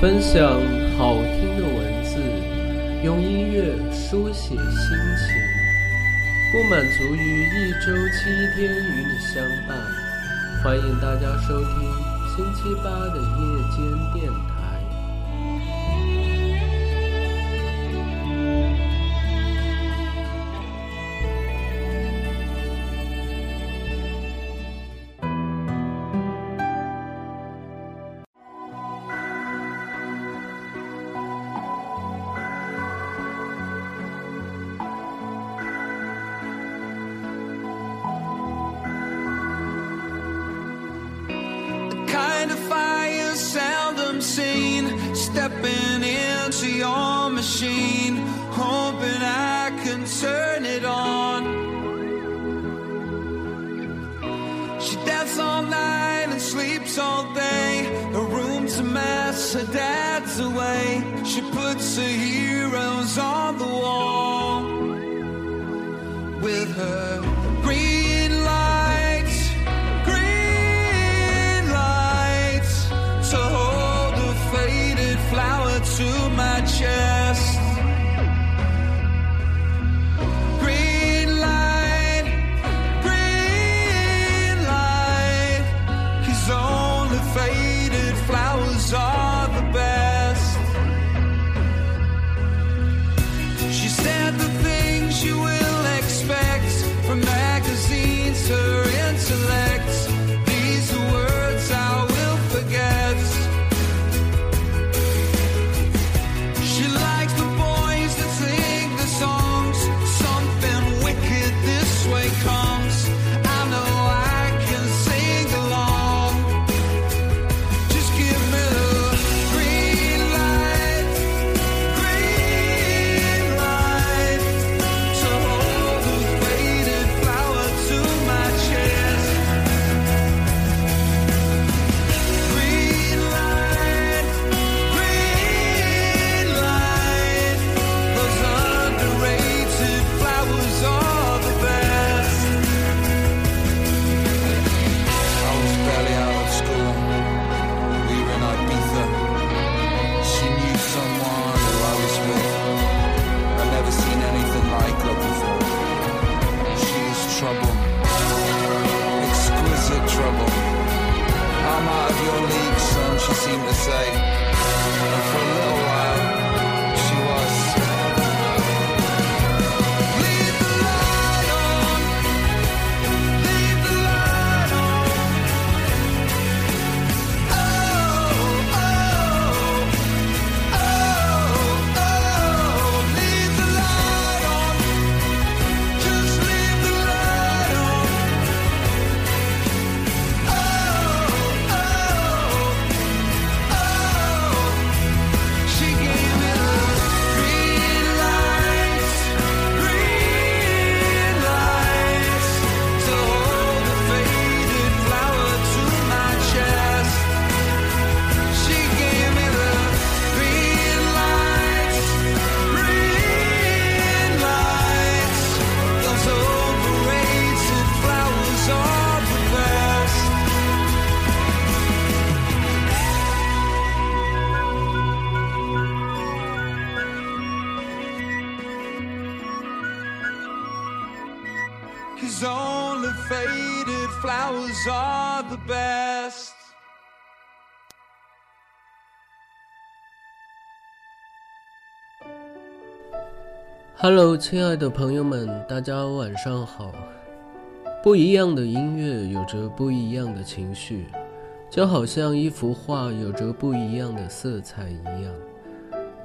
分享好听的文字，用音乐书写心情，不满足于一周七天与你相伴。欢迎大家收听星期八的夜间电台。Machine, hoping I can turn it on. She dances all night and sleeps all day. Her room's a mess, her dad's away. She puts her heroes on the wall with her Hello，亲爱的朋友们，大家晚上好。不一样的音乐有着不一样的情绪，就好像一幅画有着不一样的色彩一样。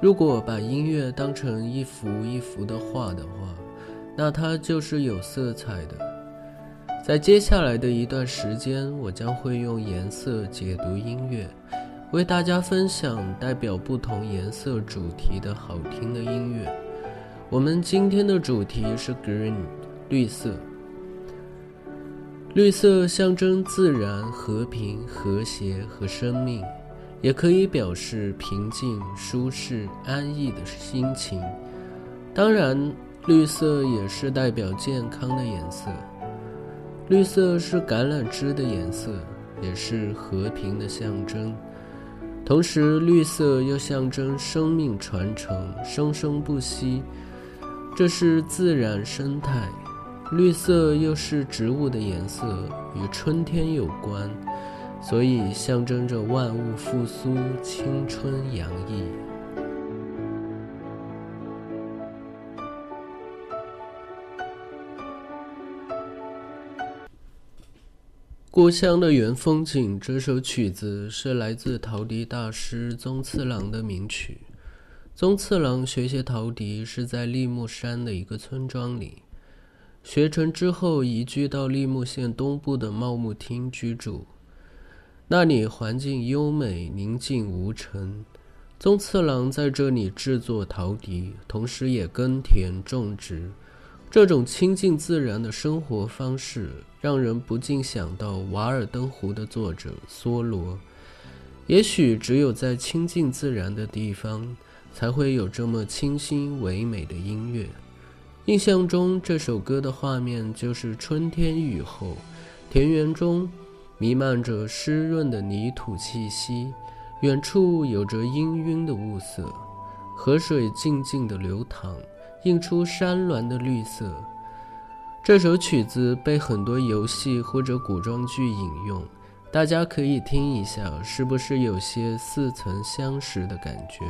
如果把音乐当成一幅一幅的画的话，那它就是有色彩的。在接下来的一段时间，我将会用颜色解读音乐，为大家分享代表不同颜色主题的好听的音乐。我们今天的主题是 green，绿色。绿色象征自然、和平、和谐和生命，也可以表示平静、舒适、安逸的心情。当然，绿色也是代表健康的颜色。绿色是橄榄枝的颜色，也是和平的象征。同时，绿色又象征生命传承，生生不息。这是自然生态。绿色又是植物的颜色，与春天有关，所以象征着万物复苏、青春洋溢。故乡的原风景这首曲子是来自陶笛大师宗次郎的名曲。宗次郎学习陶笛是在立木山的一个村庄里。学成之后，移居到利木县东部的茂木町居住。那里环境优美、宁静无尘。宗次郎在这里制作陶笛，同时也耕田种植。这种亲近自然的生活方式，让人不禁想到《瓦尔登湖》的作者梭罗。也许只有在亲近自然的地方，才会有这么清新唯美的音乐。印象中，这首歌的画面就是春天雨后，田园中弥漫着湿润的泥土气息，远处有着氤氲的雾色，河水静静的流淌，映出山峦的绿色。这首曲子被很多游戏或者古装剧引用，大家可以听一下，是不是有些似曾相识的感觉？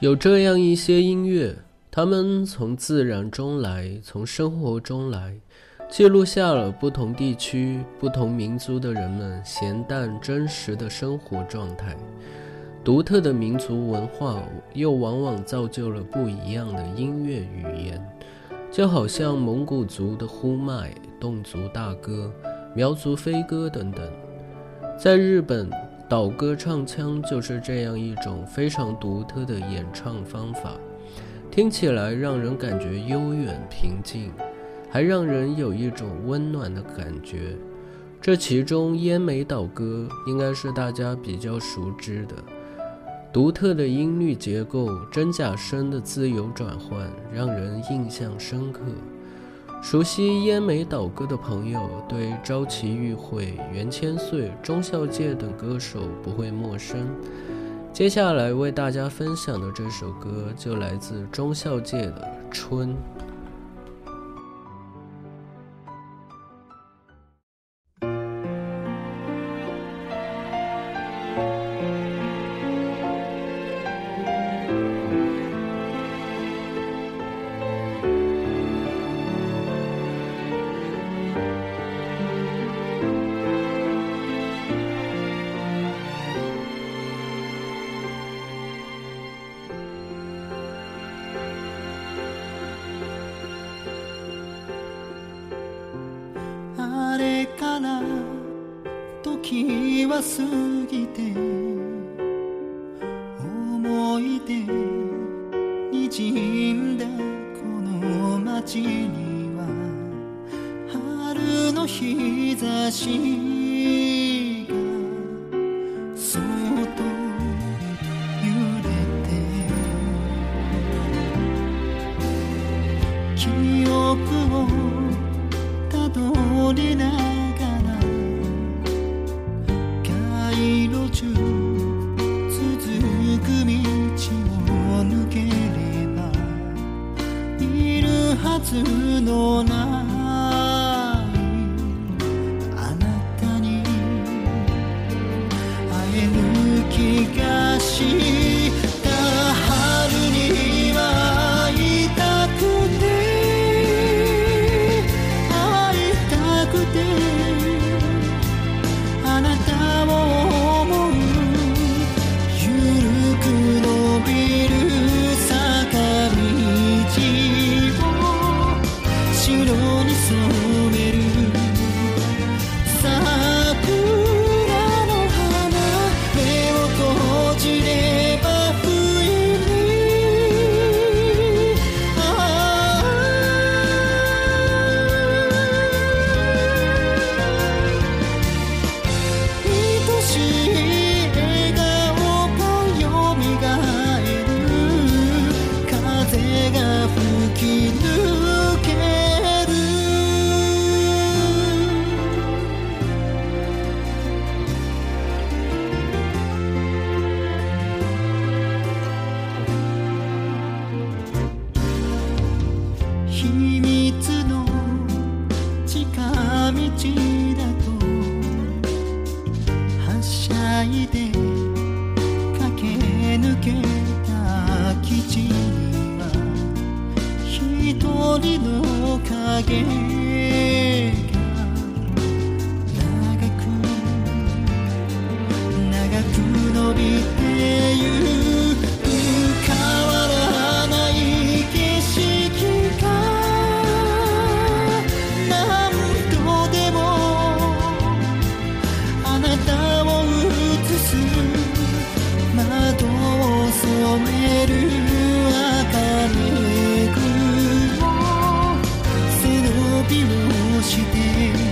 有这样一些音乐，它们从自然中来，从生活中来，记录下了不同地区、不同民族的人们咸淡真实的生活状态。独特的民族文化又往往造就了不一样的音乐语言，就好像蒙古族的呼麦、侗族大歌、苗族飞歌等等。在日本。倒歌唱腔就是这样一种非常独特的演唱方法，听起来让人感觉悠远平静，还让人有一种温暖的感觉。这其中烟梅岛歌应该是大家比较熟知的，独特的音律结构、真假声的自由转换，让人印象深刻。熟悉烟梅岛歌的朋友，对朝崎玉惠、袁千岁、中孝介等歌手不会陌生。接下来为大家分享的这首歌，就来自中孝介的《春》。あれから時は過ぎて思い出にじんだこの街には春の日差し会風が吹き抜け窓を染める赤に雲背伸びをして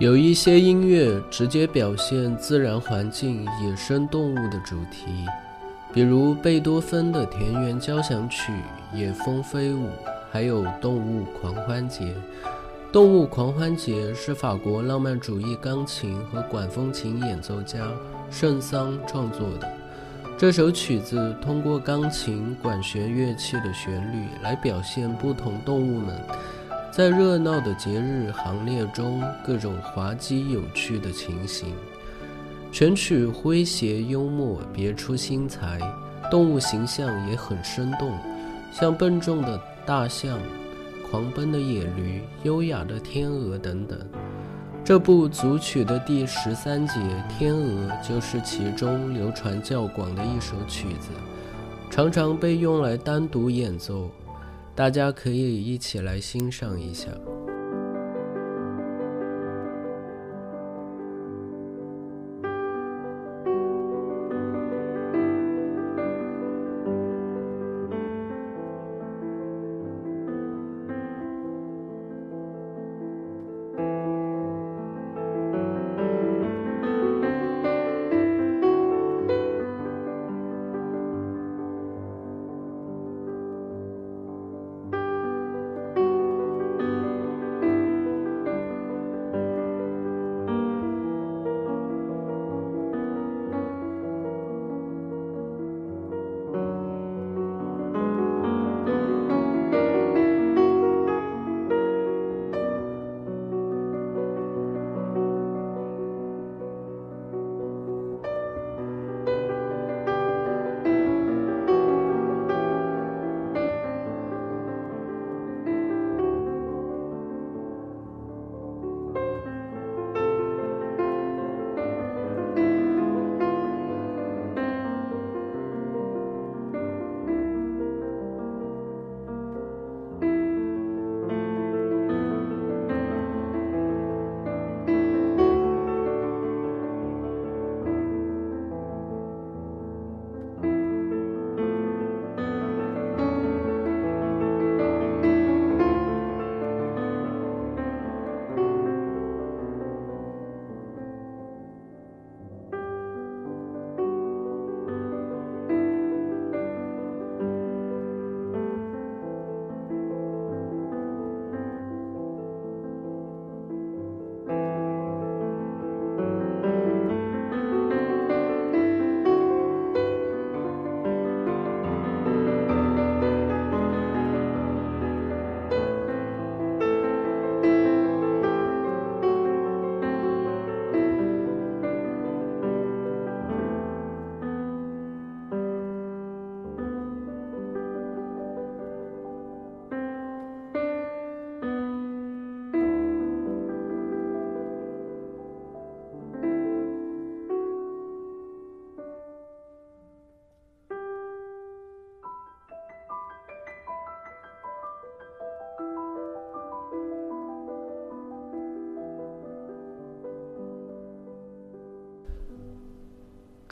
有一些音乐直接表现自然环境、野生动物的主题，比如贝多芬的《田园交响曲》《野蜂飞舞》，还有《动物狂欢节》。《动物狂欢节》是法国浪漫主义钢琴和管风琴演奏家圣桑创作的。这首曲子通过钢琴、管弦乐器的旋律来表现不同动物们。在热闹的节日行列中，各种滑稽有趣的情形。全曲诙谐幽默，别出心裁，动物形象也很生动，像笨重的大象、狂奔的野驴、优雅的天鹅等等。这部组曲的第十三节《天鹅》就是其中流传较广的一首曲子，常常被用来单独演奏。大家可以一起来欣赏一下。《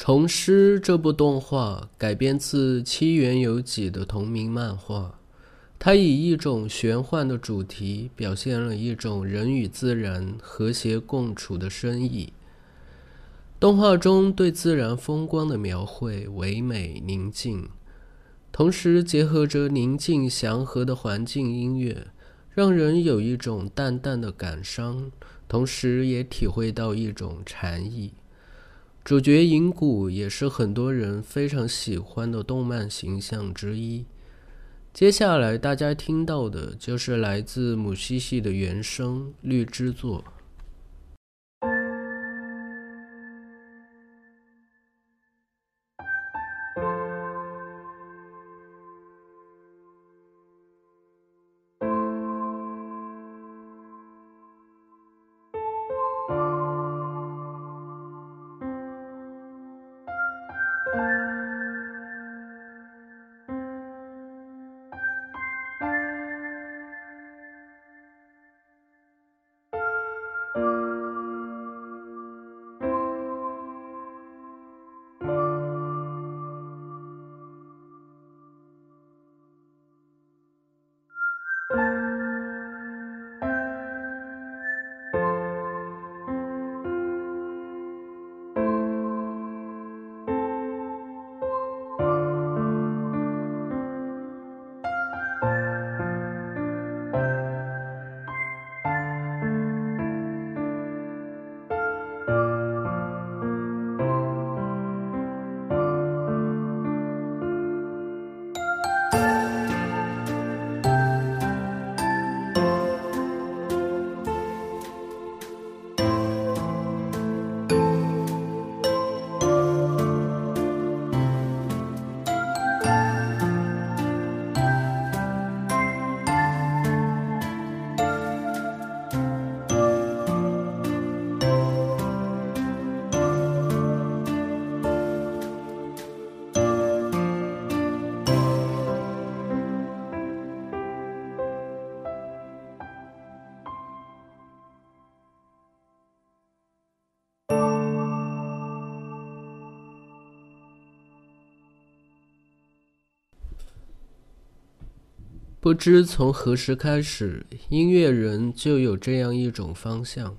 虫师》这部动画改编自七原由纪的同名漫画，它以一种玄幻的主题，表现了一种人与自然和谐共处的深意。动画中对自然风光的描绘唯美宁静，同时结合着宁静祥和的环境音乐，让人有一种淡淡的感伤，同时也体会到一种禅意。主角银谷也是很多人非常喜欢的动漫形象之一。接下来大家听到的就是来自母西系的原声《绿之作》。不知从何时开始，音乐人就有这样一种方向：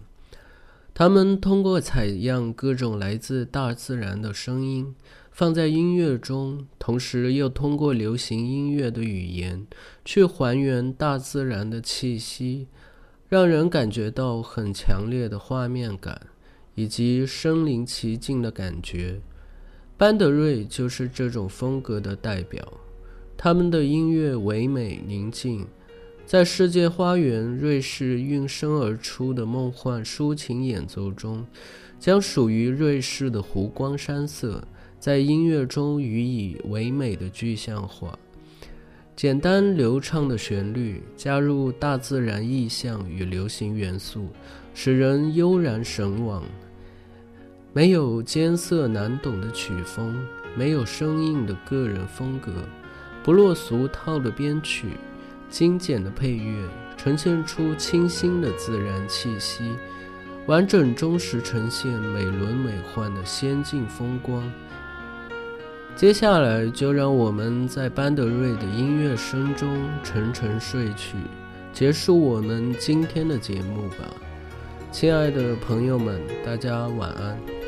他们通过采样各种来自大自然的声音，放在音乐中，同时又通过流行音乐的语言去还原大自然的气息，让人感觉到很强烈的画面感以及身临其境的感觉。班德瑞就是这种风格的代表。他们的音乐唯美宁静，在世界花园瑞士运声而出的梦幻抒情演奏中，将属于瑞士的湖光山色在音乐中予以唯美的具象化。简单流畅的旋律加入大自然意象与流行元素，使人悠然神往。没有艰涩难懂的曲风，没有生硬的个人风格。不落俗套的编曲，精简的配乐，呈现出清新的自然气息，完整忠实呈现美轮美奂的仙境风光。接下来，就让我们在班德瑞的音乐声中沉沉睡去，结束我们今天的节目吧。亲爱的朋友们，大家晚安。